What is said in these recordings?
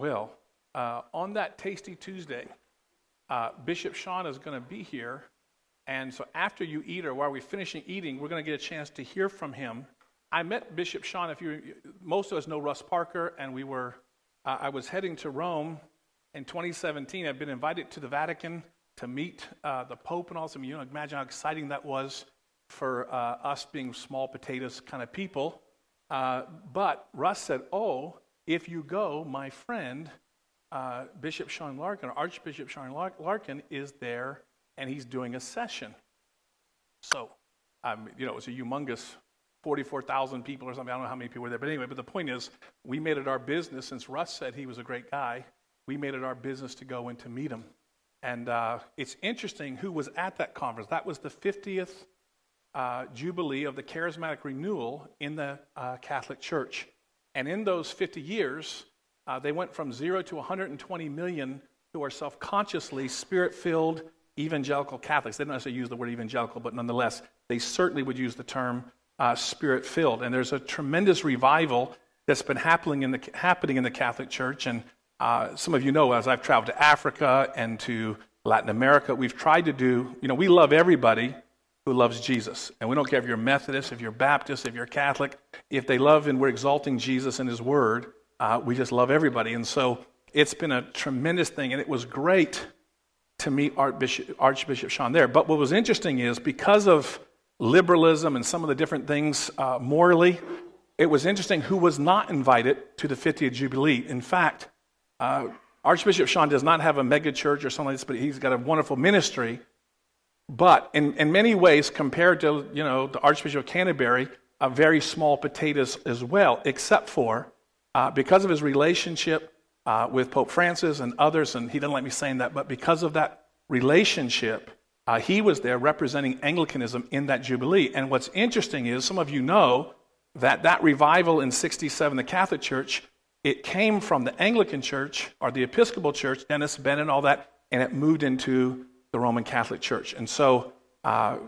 Well, uh, on that Tasty Tuesday, uh, Bishop Sean is going to be here. And so after you eat or while we're finishing eating, we're going to get a chance to hear from him. I met Bishop Sean. If you, most of us know Russ Parker, and we were. Uh, I was heading to Rome in 2017. I'd been invited to the Vatican to meet uh, the Pope and all. Some you know, imagine how exciting that was for uh, us being small potatoes kind of people. Uh, but Russ said, "Oh, if you go, my friend uh, Bishop Sean Larkin, Archbishop Sean Larkin, is there, and he's doing a session. So, um, you know, it was a humongous 44,000 people or something. I don't know how many people were there. But anyway, but the point is, we made it our business, since Russ said he was a great guy, we made it our business to go and to meet him. And uh, it's interesting who was at that conference. That was the 50th uh, Jubilee of the Charismatic Renewal in the uh, Catholic Church. And in those 50 years, uh, they went from zero to 120 million who are self consciously spirit filled evangelical Catholics. They don't necessarily use the word evangelical, but nonetheless, they certainly would use the term uh, spirit filled. And there's a tremendous revival that's been happening in the, happening in the Catholic Church. And uh, some of you know, as I've traveled to Africa and to Latin America, we've tried to do, you know, we love everybody who loves Jesus. And we don't care if you're Methodist, if you're Baptist, if you're Catholic, if they love and we're exalting Jesus and His Word, uh, we just love everybody. And so it's been a tremendous thing, and it was great to meet Archbishop, Archbishop Sean there. But what was interesting is because of liberalism and some of the different things uh, morally, it was interesting who was not invited to the 50th Jubilee. In fact, uh, Archbishop Sean does not have a mega church or something like this, but he's got a wonderful ministry. But in, in many ways, compared to you know the Archbishop of Canterbury, a very small potatoes as well, except for uh, because of his relationship uh, with Pope Francis and others, and he didn't like me saying that, but because of that relationship, uh, he was there representing Anglicanism in that Jubilee. And what's interesting is, some of you know that that revival in 67, the Catholic Church, it came from the Anglican Church or the Episcopal Church, Dennis Bennett, all that, and it moved into the Roman Catholic Church. And so uh,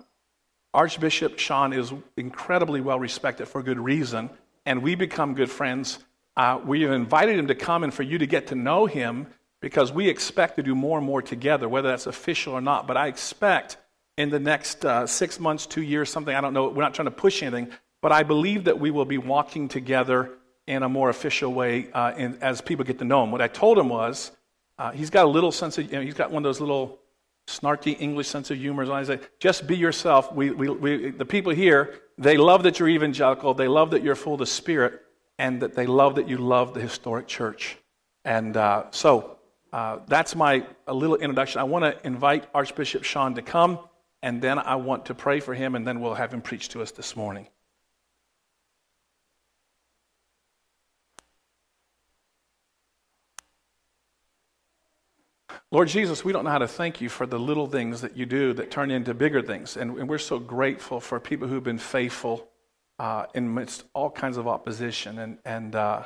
Archbishop Sean is incredibly well respected for good reason, and we become good friends uh, we have invited him to come and for you to get to know him because we expect to do more and more together, whether that's official or not. But I expect in the next uh, six months, two years, something, I don't know, we're not trying to push anything, but I believe that we will be walking together in a more official way uh, in, as people get to know him. What I told him was, uh, he's got a little sense of, you know, he's got one of those little snarky English sense of humor. And I say, just be yourself. We, we, we, the people here, they love that you're evangelical. They love that you're full of the Spirit and that they love that you love the historic church. And uh, so uh, that's my a little introduction. I want to invite Archbishop Sean to come, and then I want to pray for him, and then we'll have him preach to us this morning. Lord Jesus, we don't know how to thank you for the little things that you do that turn into bigger things. And, and we're so grateful for people who've been faithful uh, amidst all kinds of opposition and, and uh,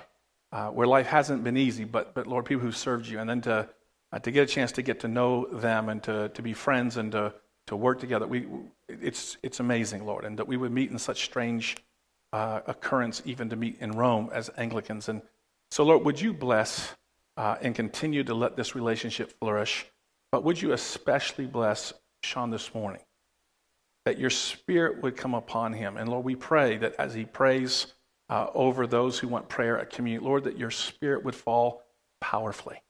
uh, where life hasn't been easy, but, but Lord, people who served you, and then to, uh, to get a chance to get to know them and to, to be friends and to, to work together, we, it's, it's amazing, Lord, and that we would meet in such strange uh, occurrence, even to meet in Rome as Anglicans. And so, Lord, would you bless uh, and continue to let this relationship flourish, but would you especially bless Sean this morning? that your spirit would come upon him. And Lord, we pray that as he prays uh, over those who want prayer at communion, Lord, that your spirit would fall powerfully.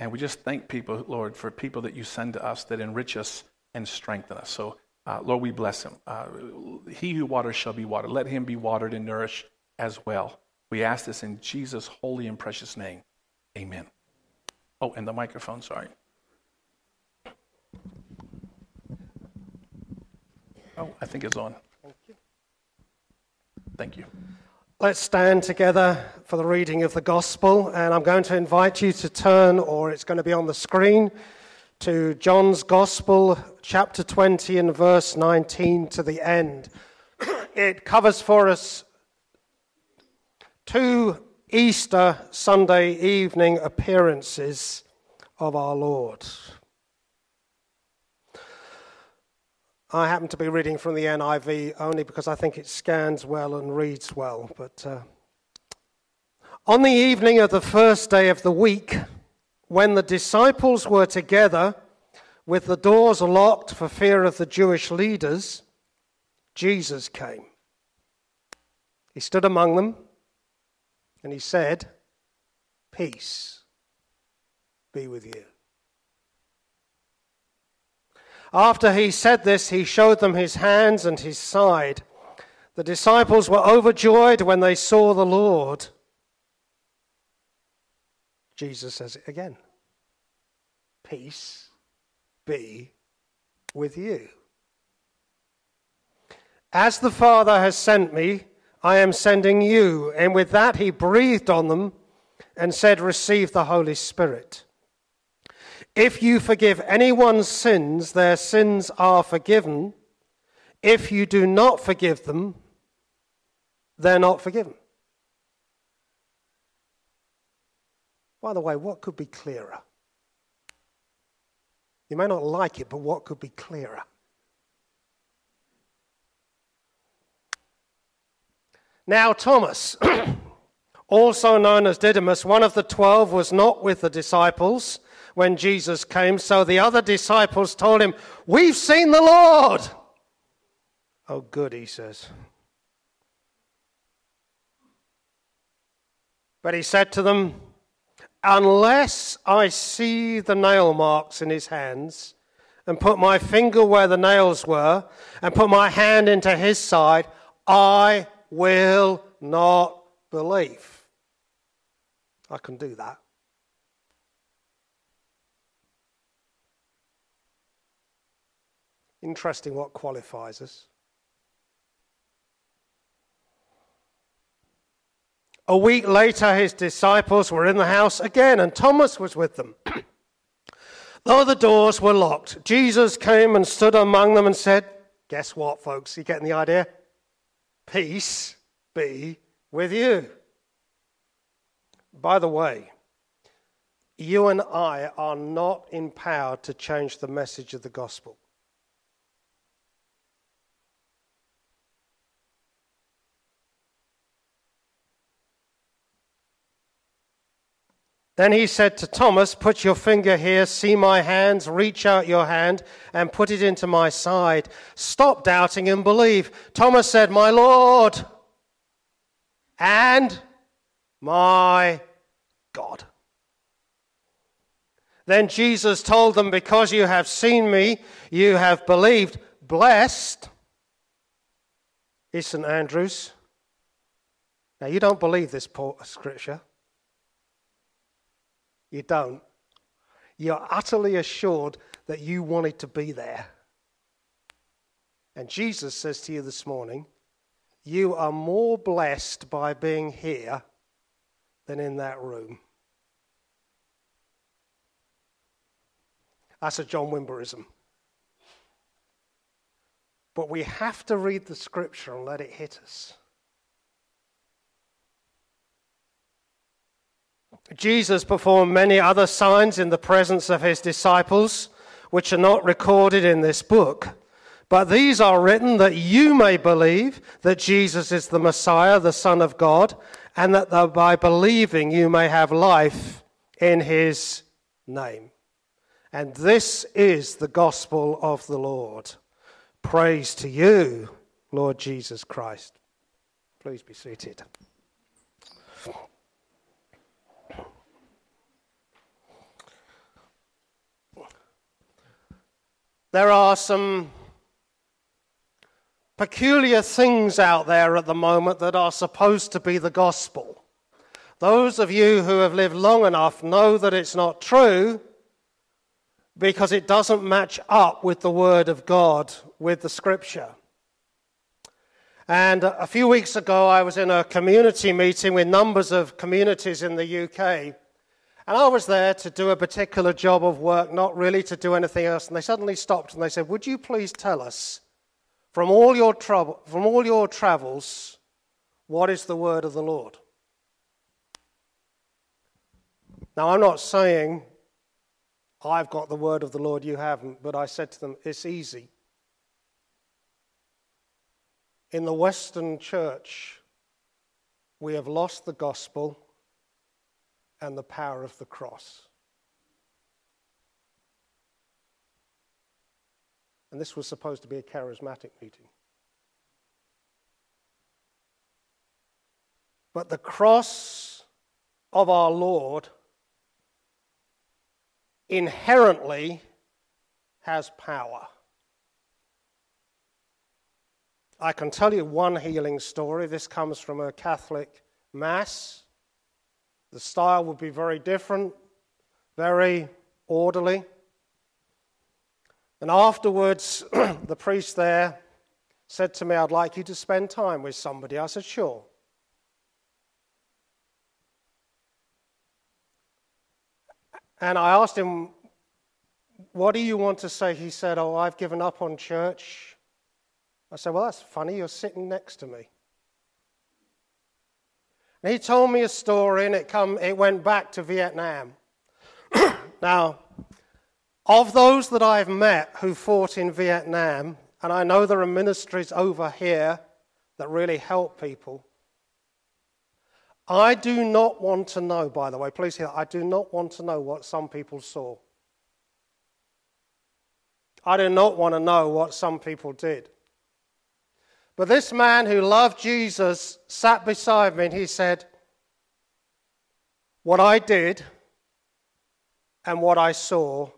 And we just thank people, Lord, for people that you send to us that enrich us and strengthen us. So, uh, Lord, we bless him. Uh, he who waters shall be watered. Let him be watered and nourished as well. We ask this in Jesus' holy and precious name. Amen. Oh, and the microphone, sorry. Oh, I think it's on. Thank you. Thank you. Let's stand together for the reading of the gospel, and I'm going to invite you to turn, or it's going to be on the screen, to John's gospel, chapter 20, and verse 19 to the end. it covers for us two Easter Sunday evening appearances of our Lord. I happen to be reading from the NIV only because I think it scans well and reads well. But uh, On the evening of the first day of the week, when the disciples were together with the doors locked for fear of the Jewish leaders, Jesus came. He stood among them and he said, Peace be with you. After he said this, he showed them his hands and his side. The disciples were overjoyed when they saw the Lord. Jesus says it again Peace be with you. As the Father has sent me, I am sending you. And with that, he breathed on them and said, Receive the Holy Spirit. If you forgive anyone's sins, their sins are forgiven. If you do not forgive them, they're not forgiven. By the way, what could be clearer? You may not like it, but what could be clearer? Now, Thomas, also known as Didymus, one of the twelve, was not with the disciples when Jesus came, so the other disciples told him, We've seen the Lord. Oh, good, he says. But he said to them, Unless I see the nail marks in his hands, and put my finger where the nails were, and put my hand into his side, I will not believe. I can do that. Interesting what qualifies us. A week later, his disciples were in the house again, and Thomas was with them. Though the doors were locked, Jesus came and stood among them and said, Guess what, folks? You getting the idea? Peace be with you. By the way, you and I are not empowered to change the message of the gospel. Then he said to Thomas, Put your finger here, see my hands, reach out your hand and put it into my side. Stop doubting and believe. Thomas said, My Lord and my God. Then Jesus told them, Because you have seen me, you have believed. Blessed is St. Andrews. Now, you don't believe this scripture. You don't. You're utterly assured that you wanted to be there. And Jesus says to you this morning, You are more blessed by being here than in that room. That's a John Wimberism. But we have to read the scripture and let it hit us. Jesus performed many other signs in the presence of his disciples, which are not recorded in this book. But these are written that you may believe that Jesus is the Messiah, the Son of God, and that by believing you may have life in his name. And this is the gospel of the Lord. Praise to you, Lord Jesus Christ. Please be seated. There are some peculiar things out there at the moment that are supposed to be the gospel. Those of you who have lived long enough know that it's not true because it doesn't match up with the Word of God, with the Scripture. And a few weeks ago, I was in a community meeting with numbers of communities in the UK. And I was there to do a particular job of work, not really to do anything else. And they suddenly stopped and they said, Would you please tell us, from all your, from all your travels, what is the word of the Lord? Now, I'm not saying I've got the word of the Lord, you haven't, but I said to them, It's easy. In the Western church, we have lost the gospel and the power of the cross. And this was supposed to be a charismatic meeting. But the cross of our Lord inherently has power. I can tell you one healing story. This comes from a Catholic Mass. The style would be very different, very orderly. And afterwards, the priest there said to me, I'd like you to spend time with somebody. I said, Sure. And I asked him, What do you want to say? He said, Oh, I've given up on church. I said, Well, that's funny. You're sitting next to me. And he told me a story, and it, come, it went back to Vietnam. now, of those that I've met who fought in Vietnam, and I know there are ministries over here that really help people, I do not want to know, by the way, please hear, I do not want to know what some people saw. I do not want to know what some people did. But this man who loved Jesus sat beside me and he said, What I did and what I saw,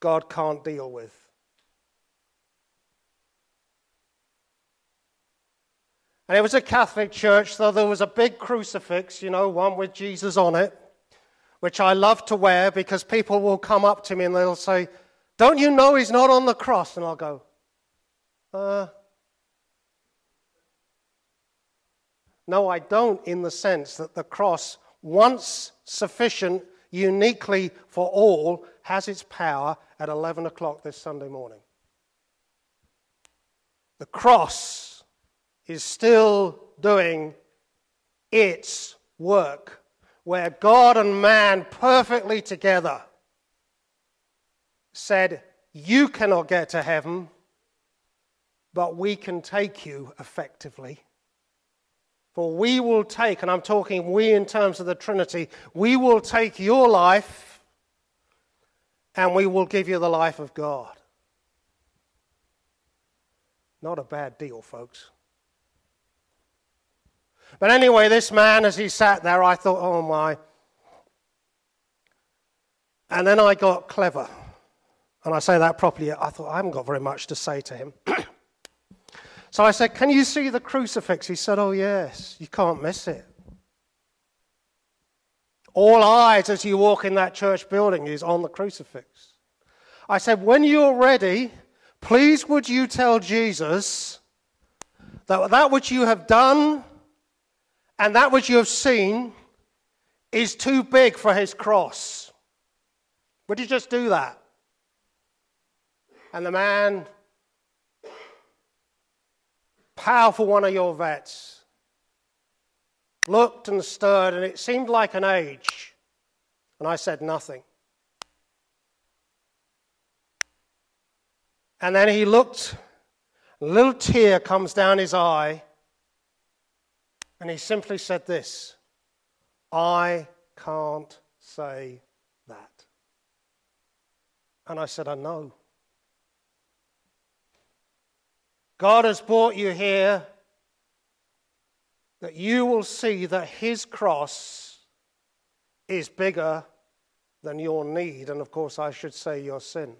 God can't deal with. And it was a Catholic church, so there was a big crucifix, you know, one with Jesus on it, which I love to wear because people will come up to me and they'll say, Don't you know he's not on the cross? And I'll go, Uh, no, I don't, in the sense that the cross, once sufficient uniquely for all, has its power at 11 o'clock this Sunday morning. The cross is still doing its work, where God and man perfectly together said, You cannot get to heaven, but we can take you effectively. For we will take, and I'm talking we in terms of the Trinity, we will take your life and we will give you the life of God. Not a bad deal, folks. But anyway, this man, as he sat there, I thought, oh my. And then I got clever. And I say that properly. I thought, I haven't got very much to say to him. so I said, Can you see the crucifix? He said, Oh, yes. You can't miss it. All eyes as you walk in that church building is on the crucifix. I said, When you're ready, please would you tell Jesus that that which you have done and that which you have seen is too big for his cross. Would you just do that? And the man, powerful one of your vets, looked and stirred, and it seemed like an age. And I said nothing. And then he looked, a little tear comes down his eye. And he simply said this I can't say that. And I said, I know. God has brought you here that you will see that his cross is bigger than your need, and of course, I should say your sin.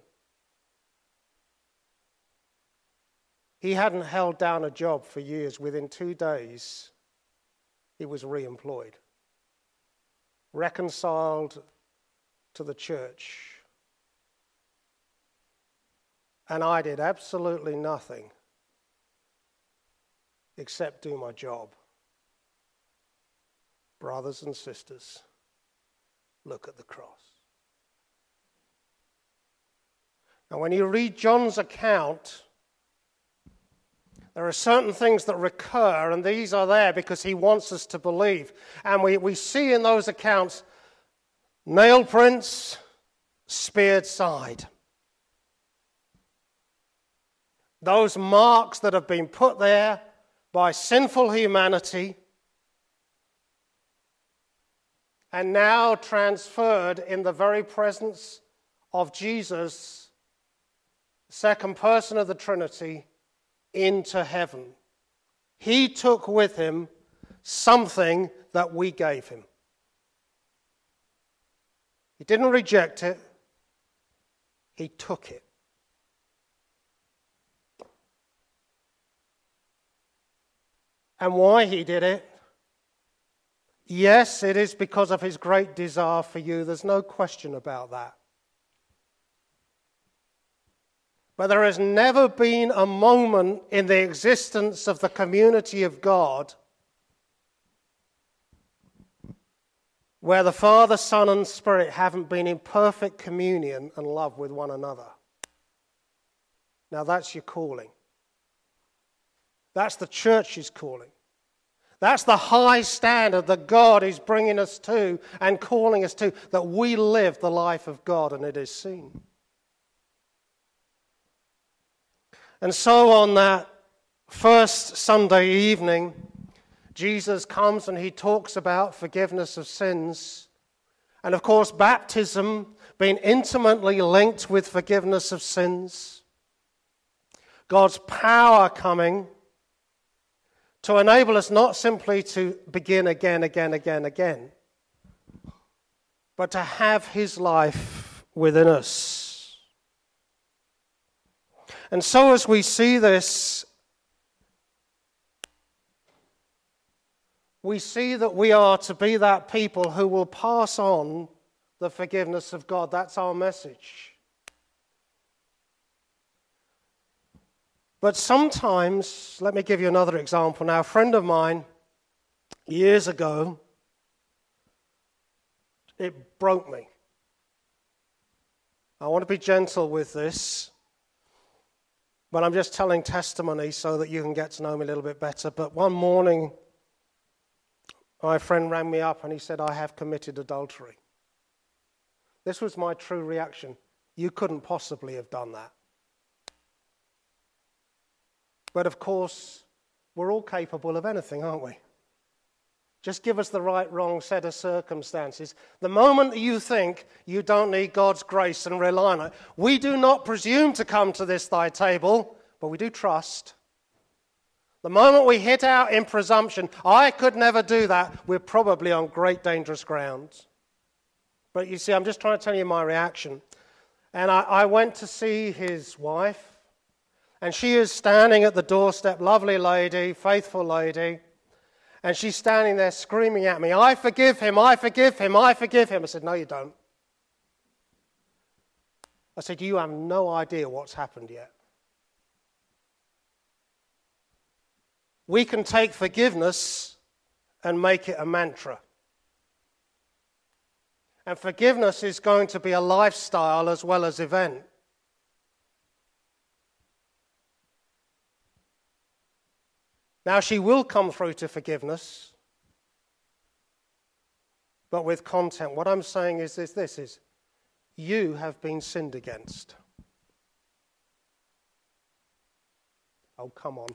He hadn't held down a job for years. Within two days, he was re employed, reconciled to the church. And I did absolutely nothing except do my job. Brothers and sisters, look at the cross. Now, when you read John's account, there are certain things that recur, and these are there because he wants us to believe. And we, we see in those accounts nail prints, speared side. Those marks that have been put there by sinful humanity and now transferred in the very presence of Jesus, second person of the Trinity, into heaven. He took with him something that we gave him. He didn't reject it, he took it. And why he did it? Yes, it is because of his great desire for you. There's no question about that. But there has never been a moment in the existence of the community of God where the Father, Son, and Spirit haven't been in perfect communion and love with one another. Now that's your calling. That's the church's calling. That's the high standard that God is bringing us to and calling us to, that we live the life of God and it is seen. And so on that first Sunday evening, Jesus comes and he talks about forgiveness of sins. And of course, baptism being intimately linked with forgiveness of sins. God's power coming to enable us not simply to begin again, again, again, again, but to have His life within us. And so, as we see this, we see that we are to be that people who will pass on the forgiveness of God. That's our message. But sometimes, let me give you another example. Now, a friend of mine, years ago, it broke me. I want to be gentle with this, but I'm just telling testimony so that you can get to know me a little bit better. But one morning, my friend rang me up and he said, I have committed adultery. This was my true reaction. You couldn't possibly have done that. But of course, we're all capable of anything, aren't we? Just give us the right, wrong set of circumstances. The moment that you think you don't need God's grace and rely on it, we do not presume to come to this thy table, but we do trust. The moment we hit out in presumption, I could never do that, we're probably on great dangerous grounds. But you see, I'm just trying to tell you my reaction. And I, I went to see his wife, and she is standing at the doorstep, lovely lady, faithful lady. And she's standing there screaming at me, I forgive him, I forgive him, I forgive him. I said, No, you don't. I said, You have no idea what's happened yet. We can take forgiveness and make it a mantra. And forgiveness is going to be a lifestyle as well as event. Now, she will come through to forgiveness, but with content. What I'm saying is this, this is you have been sinned against. Oh, come on.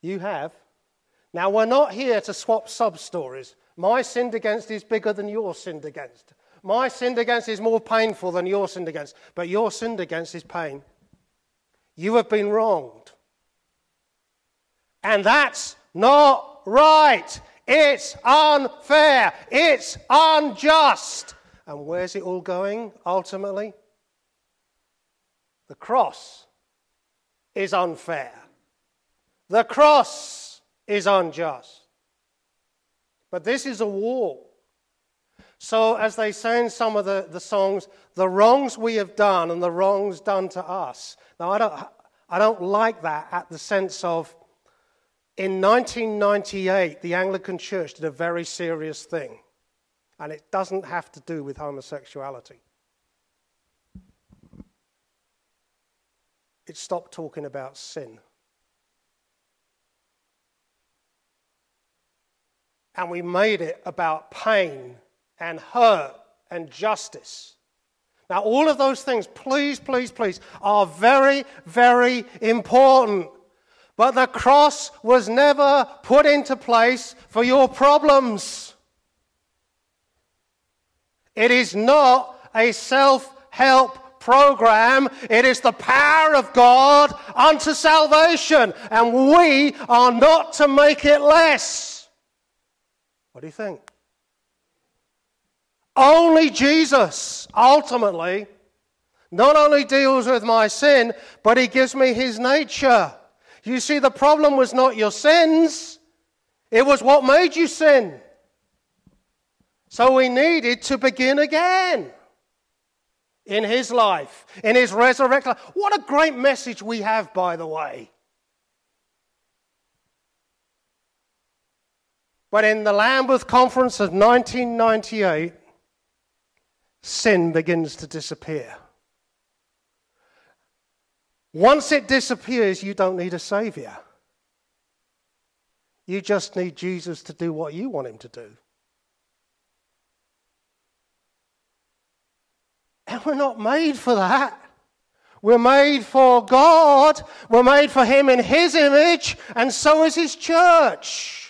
You have. Now, we're not here to swap sub stories. My sinned against is bigger than your sinned against. My sinned against is more painful than your sinned against, but your sinned against is pain. You have been wronged. And that's not right. It's unfair. It's unjust. And where's it all going ultimately? The cross is unfair. The cross is unjust. But this is a war. So, as they say in some of the, the songs, the wrongs we have done and the wrongs done to us now, I don't, I don't like that at the sense of in 1998, the Anglican Church did a very serious thing, and it doesn't have to do with homosexuality. It stopped talking about sin. And we made it about pain and hurt and justice. Now, all of those things, please, please, please, are very, very important. But the cross was never put into place for your problems. It is not a self help program. It is the power of God unto salvation. And we are not to make it less. What do you think? Only Jesus ultimately not only deals with my sin, but he gives me his nature. You see, the problem was not your sins, it was what made you sin. So we needed to begin again in his life, in his resurrection. What a great message we have, by the way. But in the Lambeth Conference of 1998, sin begins to disappear. Once it disappears, you don't need a Savior. You just need Jesus to do what you want him to do. And we're not made for that. We're made for God. We're made for Him in His image, and so is His church.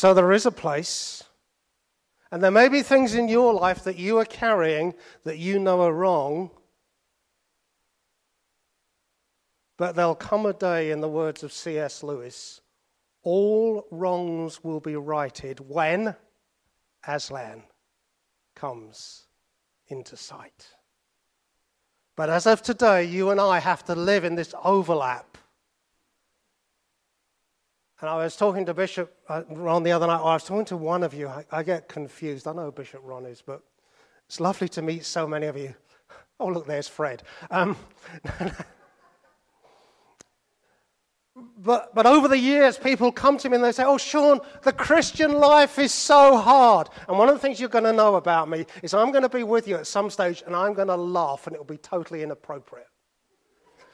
So there is a place, and there may be things in your life that you are carrying that you know are wrong. But there'll come a day, in the words of C.S. Lewis, all wrongs will be righted when Aslan comes into sight. But as of today, you and I have to live in this overlap and I was talking to Bishop uh, Ron the other night. I was talking to one of you. I, I get confused. I know Bishop Ron is, but it's lovely to meet so many of you. Oh, look, there's Fred. Um, but, but over the years, people come to me and they say, Oh, Sean, the Christian life is so hard. And one of the things you're going to know about me is I'm going to be with you at some stage and I'm going to laugh and it'll be totally inappropriate.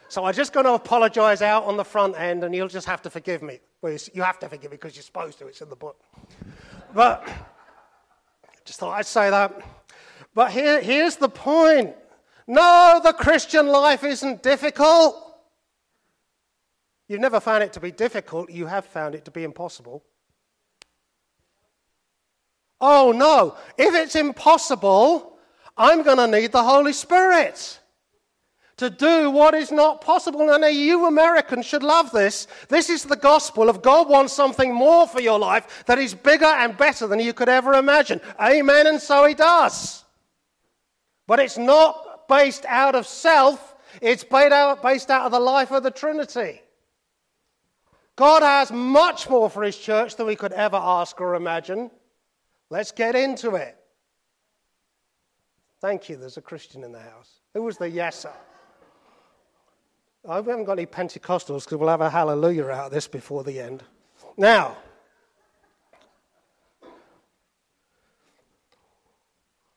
So I'm just going to apologize out on the front end, and you'll just have to forgive me. Well, you have to forgive me because you're supposed to, it's in the book. But just thought I'd say that. But here, here's the point no, the Christian life isn't difficult. You've never found it to be difficult, you have found it to be impossible. Oh no, if it's impossible, I'm going to need the Holy Spirit to do what is not possible. And you Americans should love this. This is the gospel of God wants something more for your life that is bigger and better than you could ever imagine. Amen. And so he does. But it's not based out of self, it's based out, of the life of the Trinity. God has much more for his church than we could ever ask or imagine. Let's get into it. Thank you. There's a Christian in the house. Who was the yeser? I haven't got any Pentecostals because we'll have a hallelujah out of this before the end. Now,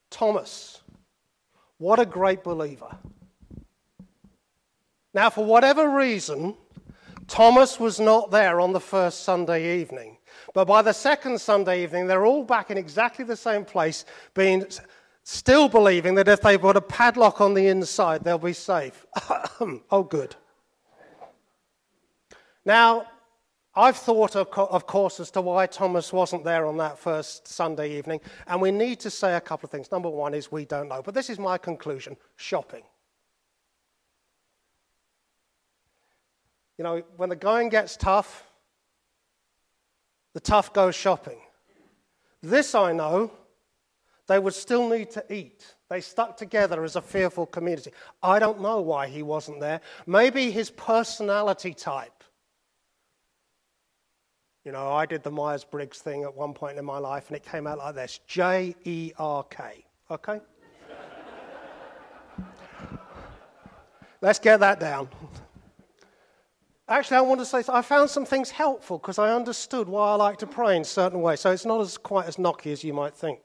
Thomas, what a great believer. Now, for whatever reason, Thomas was not there on the first Sunday evening. But by the second Sunday evening, they're all back in exactly the same place, being still believing that if they put a padlock on the inside, they'll be safe. oh, good. Now, I've thought, of, of course, as to why Thomas wasn't there on that first Sunday evening, and we need to say a couple of things. Number one is we don't know, but this is my conclusion shopping. You know, when the going gets tough, the tough goes shopping. This I know they would still need to eat. They stuck together as a fearful community. I don't know why he wasn't there. Maybe his personality type. You know, I did the Myers Briggs thing at one point in my life, and it came out like this J E R K. Okay? Let's get that down. Actually, I want to say I found some things helpful because I understood why I like to pray in certain ways. So it's not as quite as knocky as you might think.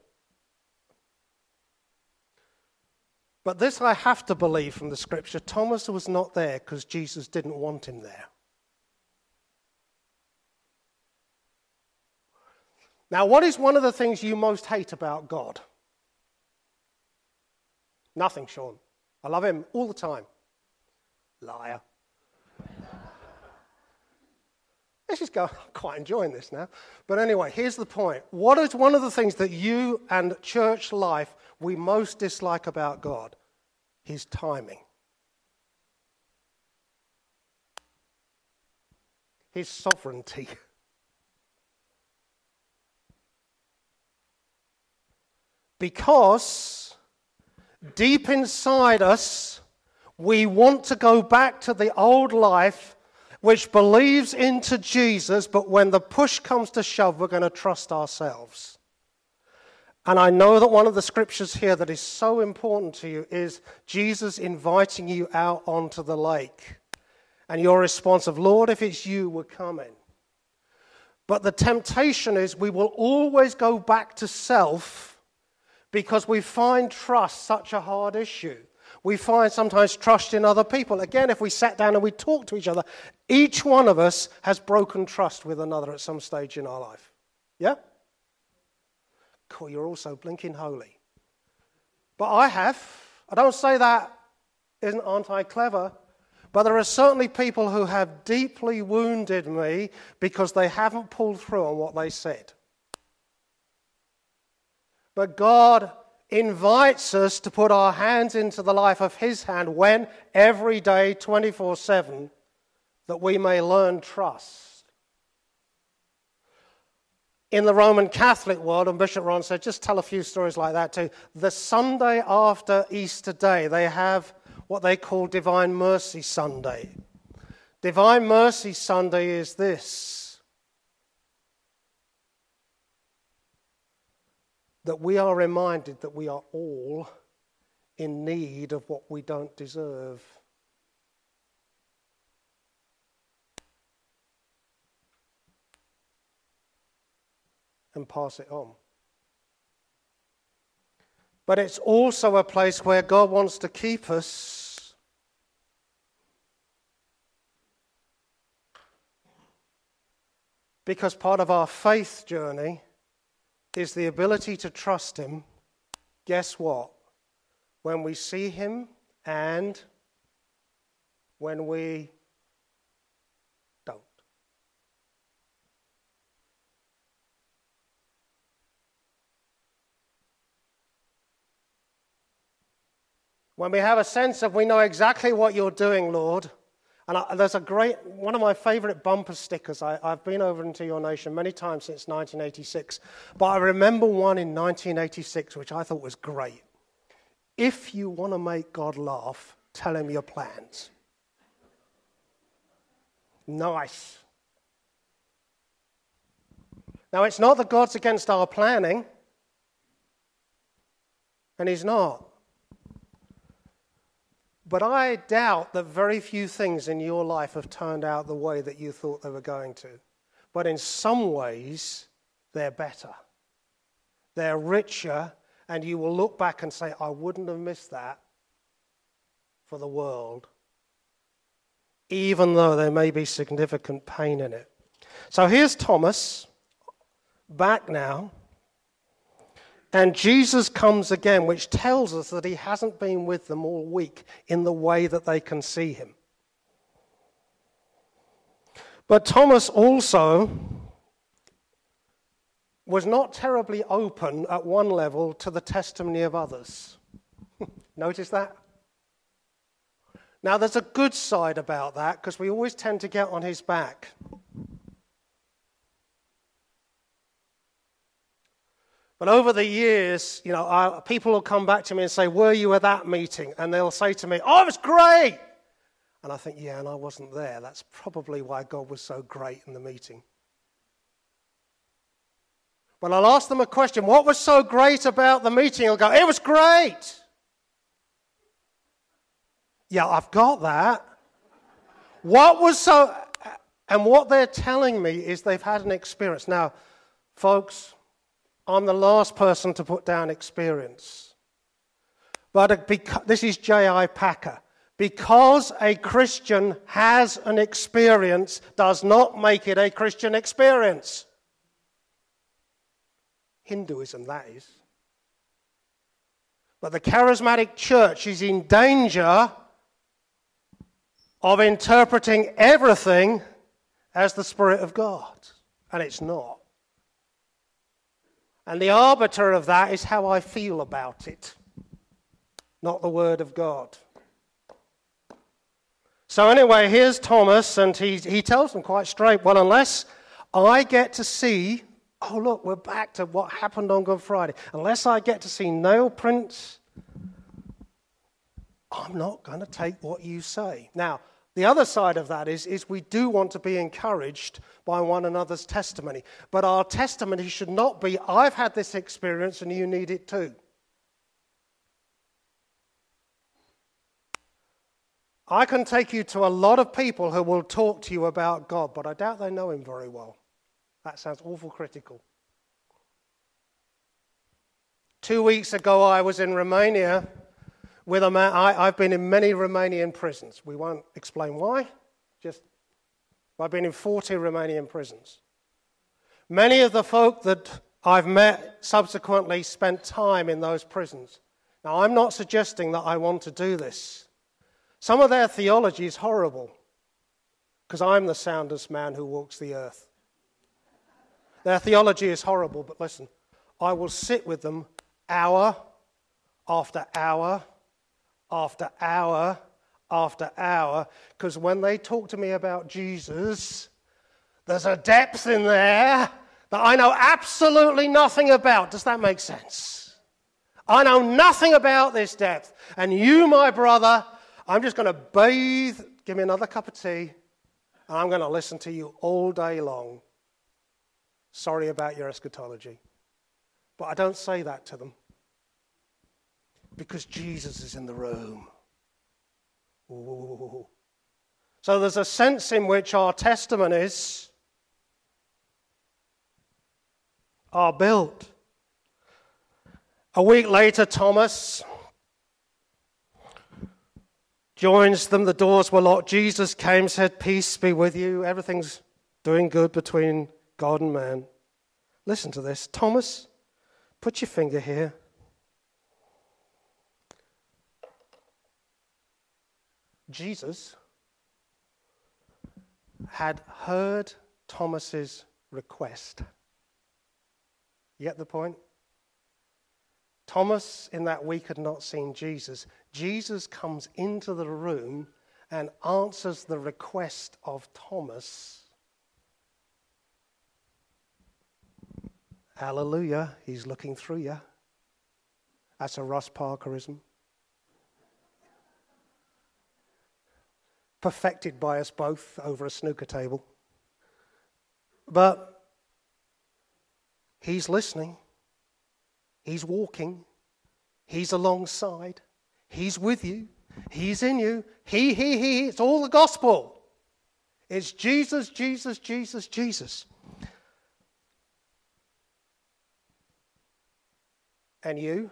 But this I have to believe from the scripture Thomas was not there because Jesus didn't want him there. Now, what is one of the things you most hate about God? Nothing, Sean. I love him all the time. Liar. Let's just go. I'm quite enjoying this now. But anyway, here's the point. What is one of the things that you and church life we most dislike about God? His timing. His sovereignty. Because deep inside us, we want to go back to the old life which believes into Jesus, but when the push comes to shove, we're going to trust ourselves. And I know that one of the scriptures here that is so important to you is Jesus inviting you out onto the lake. And your response of, Lord, if it's you, we're coming. But the temptation is we will always go back to self because we find trust such a hard issue. We find sometimes trust in other people. Again, if we sat down and we talked to each other, each one of us has broken trust with another at some stage in our life. Yeah? Cool, you're also blinking holy. But I have. I don't say that isn't aren't I clever? But there are certainly people who have deeply wounded me because they haven't pulled through on what they said. But God invites us to put our hands into the life of His hand when every day, 24 7, that we may learn trust. In the Roman Catholic world, and Bishop Ron said, just tell a few stories like that too. The Sunday after Easter Day, they have what they call Divine Mercy Sunday. Divine Mercy Sunday is this that we are reminded that we are all in need of what we don't deserve. And pass it on. But it's also a place where God wants to keep us. Because part of our faith journey is the ability to trust Him, guess what? When we see Him and when we don't. When we have a sense of we know exactly what you're doing, Lord and I, there's a great, one of my favorite bumper stickers. I, have been over into your nation many times since 1986, but I remember one in 1986 which I thought was great. If you want to make God laugh, tell him your plans. Nice. Now, it's not that God's against our planning, and He's not. But I doubt that very few things in your life have turned out the way that you thought they were going to. But in some ways, they're better. They're richer, and you will look back and say, I wouldn't have missed that for the world, even though there may be significant pain in it. So here's Thomas back now. And Jesus comes again, which tells us that he hasn't been with them all week in the way that they can see him. But Thomas also was not terribly open at one level to the testimony of others. Notice that? Now, there's a good side about that because we always tend to get on his back. But over the years, you know, I, people will come back to me and say, Were you at that meeting? And they'll say to me, Oh, it was great. And I think, Yeah, and I wasn't there. That's probably why God was so great in the meeting. But I'll ask them a question What was so great about the meeting? They'll go, It was great. Yeah, I've got that. What was so. And what they're telling me is they've had an experience. Now, folks, I'm the last person to put down experience. But this is J.I. Packer. Because a Christian has an experience does not make it a Christian experience. Hinduism, that is. But the charismatic church is in danger of interpreting everything as the Spirit of God, and it's not. And the arbiter of that is how I feel about it, not the Word of God. So, anyway, here's Thomas, and he, he tells them quite straight well, unless I get to see, oh, look, we're back to what happened on Good Friday. Unless I get to see nail prints, I'm not going to take what you say. Now, the other side of that is, is we do want to be encouraged by one another's testimony. But our testimony should not be, I've had this experience and you need it too. I can take you to a lot of people who will talk to you about God, but I doubt they know Him very well. That sounds awful critical. Two weeks ago, I was in Romania with a man. I, have been in many Romanian prisons. We won't explain why, just I've been in 40 Romanian prisons. Many of the folk that I've met subsequently spent time in those prisons. Now, I'm not suggesting that I want to do this. Some of their theology is horrible because I'm the soundest man who walks the earth. Their theology is horrible, but listen, I will sit with them hour after hour after hour after hour because when they talk to me about Jesus, there's a depth in there that I know absolutely nothing about. Does that make sense? I know nothing about this depth. And you, my brother, I'm just going to bathe, give me another cup of tea, and I'm going to listen to you all day long. Sorry about your eschatology. But I don't say that to them because Jesus is in the room. Ooh. So there's a sense in which our testimonies are built. A week later, Thomas joins them. The doors were locked. Jesus came, said, Peace be with you. Everything's doing good between God and man. Listen to this. Thomas, put your finger here. Jesus had heard Thomas's request. You get the point? Thomas, in that week, had not seen Jesus. Jesus comes into the room and answers the request of Thomas. Hallelujah, he's looking through you. That's a Ross Parkerism. Perfected by us both over a snooker table. But he's listening, he's walking, he's alongside, he's with you, he's in you. He, he, he. It's all the gospel. It's Jesus, Jesus, Jesus, Jesus. And you?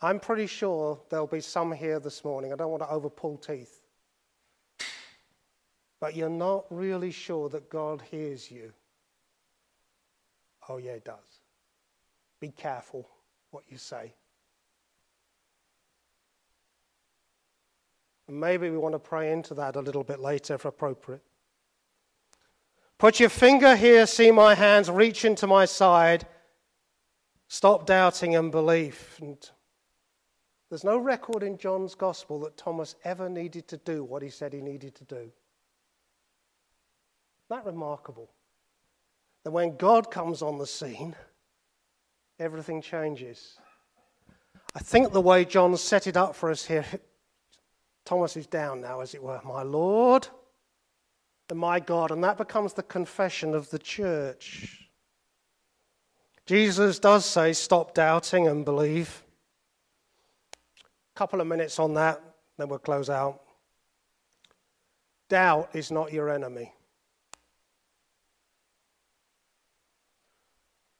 I'm pretty sure there'll be some here this morning. I don't want to overpull teeth. But you're not really sure that God hears you. Oh, yeah, it does. Be careful what you say. And maybe we want to pray into that a little bit later if appropriate. Put your finger here, see my hands, reach into my side. Stop doubting and believe. And there's no record in John's gospel that Thomas ever needed to do what he said he needed to do. That remarkable. That when God comes on the scene, everything changes. I think the way John set it up for us here, Thomas is down now, as it were. My Lord and my God. And that becomes the confession of the church. Jesus does say, Stop doubting and believe couple of minutes on that, then we'll close out. Doubt is not your enemy.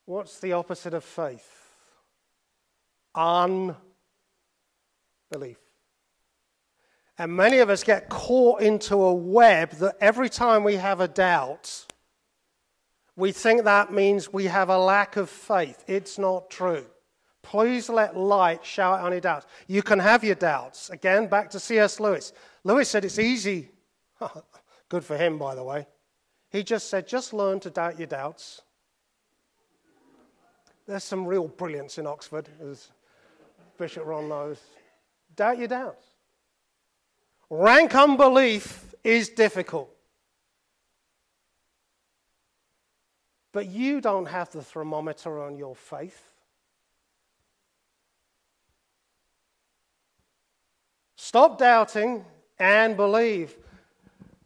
What's the opposite of faith? Unbelief. And many of us get caught into a web that every time we have a doubt, we think that means we have a lack of faith. It's not true. Please let light shout on your doubts. You can have your doubts. Again, back to C.S. Lewis. Lewis said it's easy. Good for him, by the way. He just said, just learn to doubt your doubts. There's some real brilliance in Oxford, as Bishop Ron knows. Doubt your doubts. Rank unbelief is difficult. But you don't have the thermometer on your faith. Stop doubting and believe,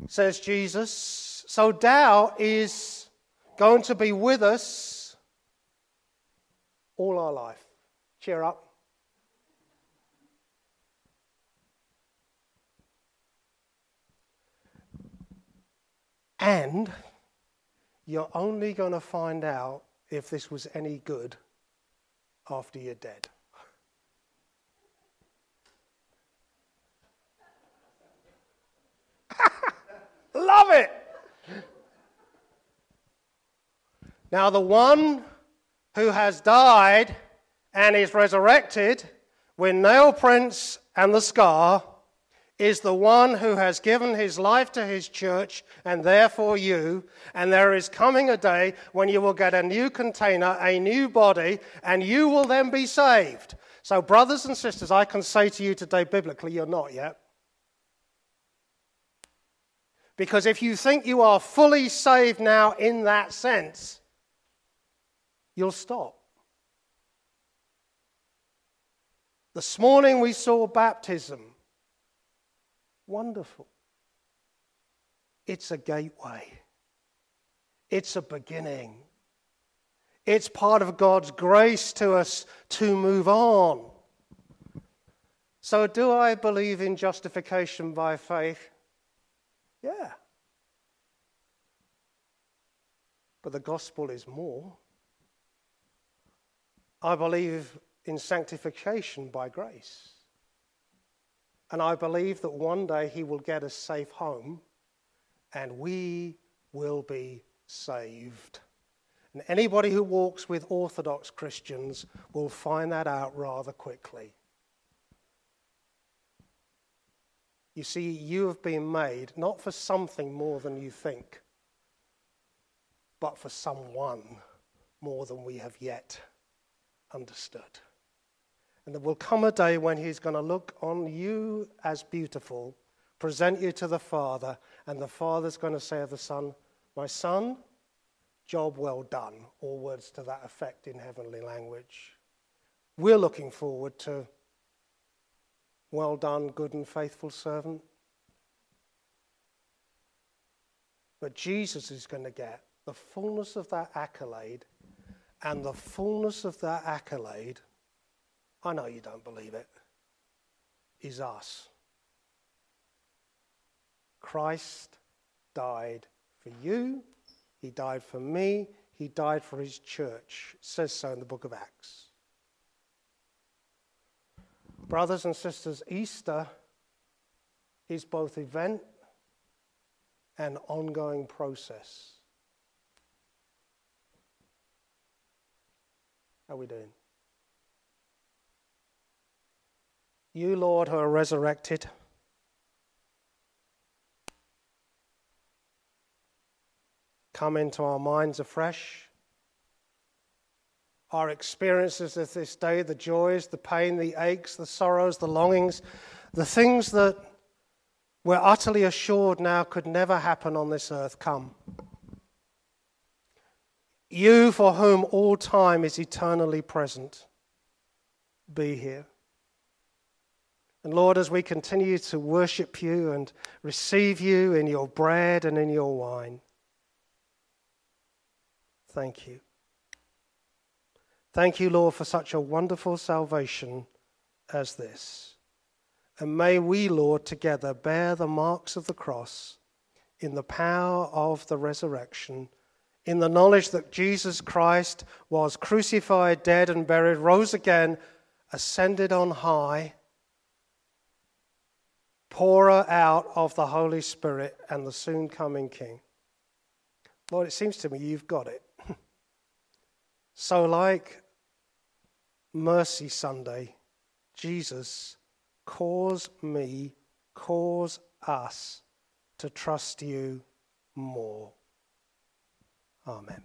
says Jesus. So, doubt is going to be with us all our life. Cheer up. And you're only going to find out if this was any good after you're dead. Love it. Now, the one who has died and is resurrected with nail prints and the scar is the one who has given his life to his church and therefore you. And there is coming a day when you will get a new container, a new body, and you will then be saved. So, brothers and sisters, I can say to you today, biblically, you're not yet. Because if you think you are fully saved now in that sense, you'll stop. This morning we saw baptism. Wonderful. It's a gateway, it's a beginning. It's part of God's grace to us to move on. So, do I believe in justification by faith? Yeah. But the gospel is more. I believe in sanctification by grace. And I believe that one day He will get us safe home and we will be saved. And anybody who walks with Orthodox Christians will find that out rather quickly. You see, you have been made not for something more than you think, but for someone more than we have yet understood. And there will come a day when He's going to look on you as beautiful, present you to the Father, and the Father's going to say of the Son, My Son, job well done, or words to that effect in heavenly language. We're looking forward to, Well done, good and faithful servant. But Jesus is going to get the fullness of that accolade, and the fullness of that accolade I know you don't believe it, is us. Christ died for you, He died for me, He died for His church. It says so in the book of Acts. Brothers and sisters, Easter is both event and ongoing process. How are we doing? You, Lord, who are resurrected, come into our minds afresh. Our experiences of this day, the joys, the pain, the aches, the sorrows, the longings, the things that we're utterly assured now could never happen on this earth, come. You, for whom all time is eternally present, be here. And Lord, as we continue to worship you and receive you in your bread and in your wine, thank you. Thank you, Lord, for such a wonderful salvation as this. And may we, Lord, together bear the marks of the cross in the power of the resurrection, in the knowledge that Jesus Christ was crucified, dead, and buried, rose again, ascended on high pourer out of the Holy Spirit and the soon coming King. Lord, it seems to me you've got it. So, like Mercy Sunday, Jesus, cause me, cause us to trust you more. Amen.